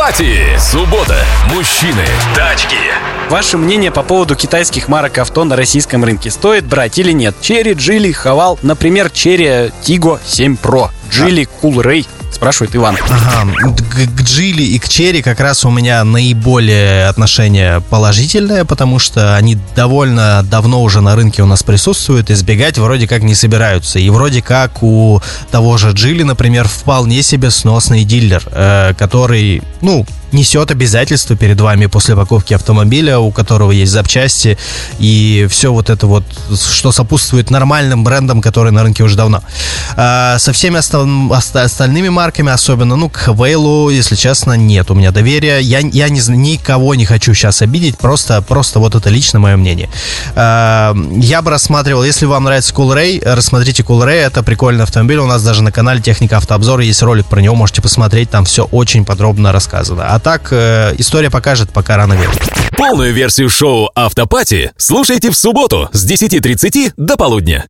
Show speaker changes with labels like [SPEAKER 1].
[SPEAKER 1] Автопати. Суббота. Мужчины. Тачки.
[SPEAKER 2] Ваше мнение по поводу китайских марок авто на российском рынке. Стоит брать или нет? Черри, Джили, Хавал, например, Черри Тиго 7 Pro, Джили Кулрей, спрашивает Иван.
[SPEAKER 3] Ага, к, к Джили и к Черри как раз у меня наиболее отношение положительное, потому что они довольно давно уже на рынке у нас присутствуют, избегать вроде как не собираются. И вроде как у того же Джили, например, вполне себе сносный дилер, э, который, ну, несет обязательства перед вами после покупки автомобиля, у которого есть запчасти и все вот это вот, что сопутствует нормальным брендам, которые на рынке уже давно. А, со всеми остал, остальными марками, особенно, ну, к Вейлу, если честно, нет у меня доверия. Я, я не, никого не хочу сейчас обидеть, просто, просто вот это лично мое мнение. А, я бы рассматривал, если вам нравится Cool Ray, рассмотрите Cool Ray, это прикольный автомобиль, у нас даже на канале Техника Автообзор есть ролик про него, можете посмотреть, там все очень подробно рассказано. А так, э, история покажет, пока рано верить.
[SPEAKER 1] Полную версию шоу «Автопати» слушайте в субботу с 10.30 до полудня.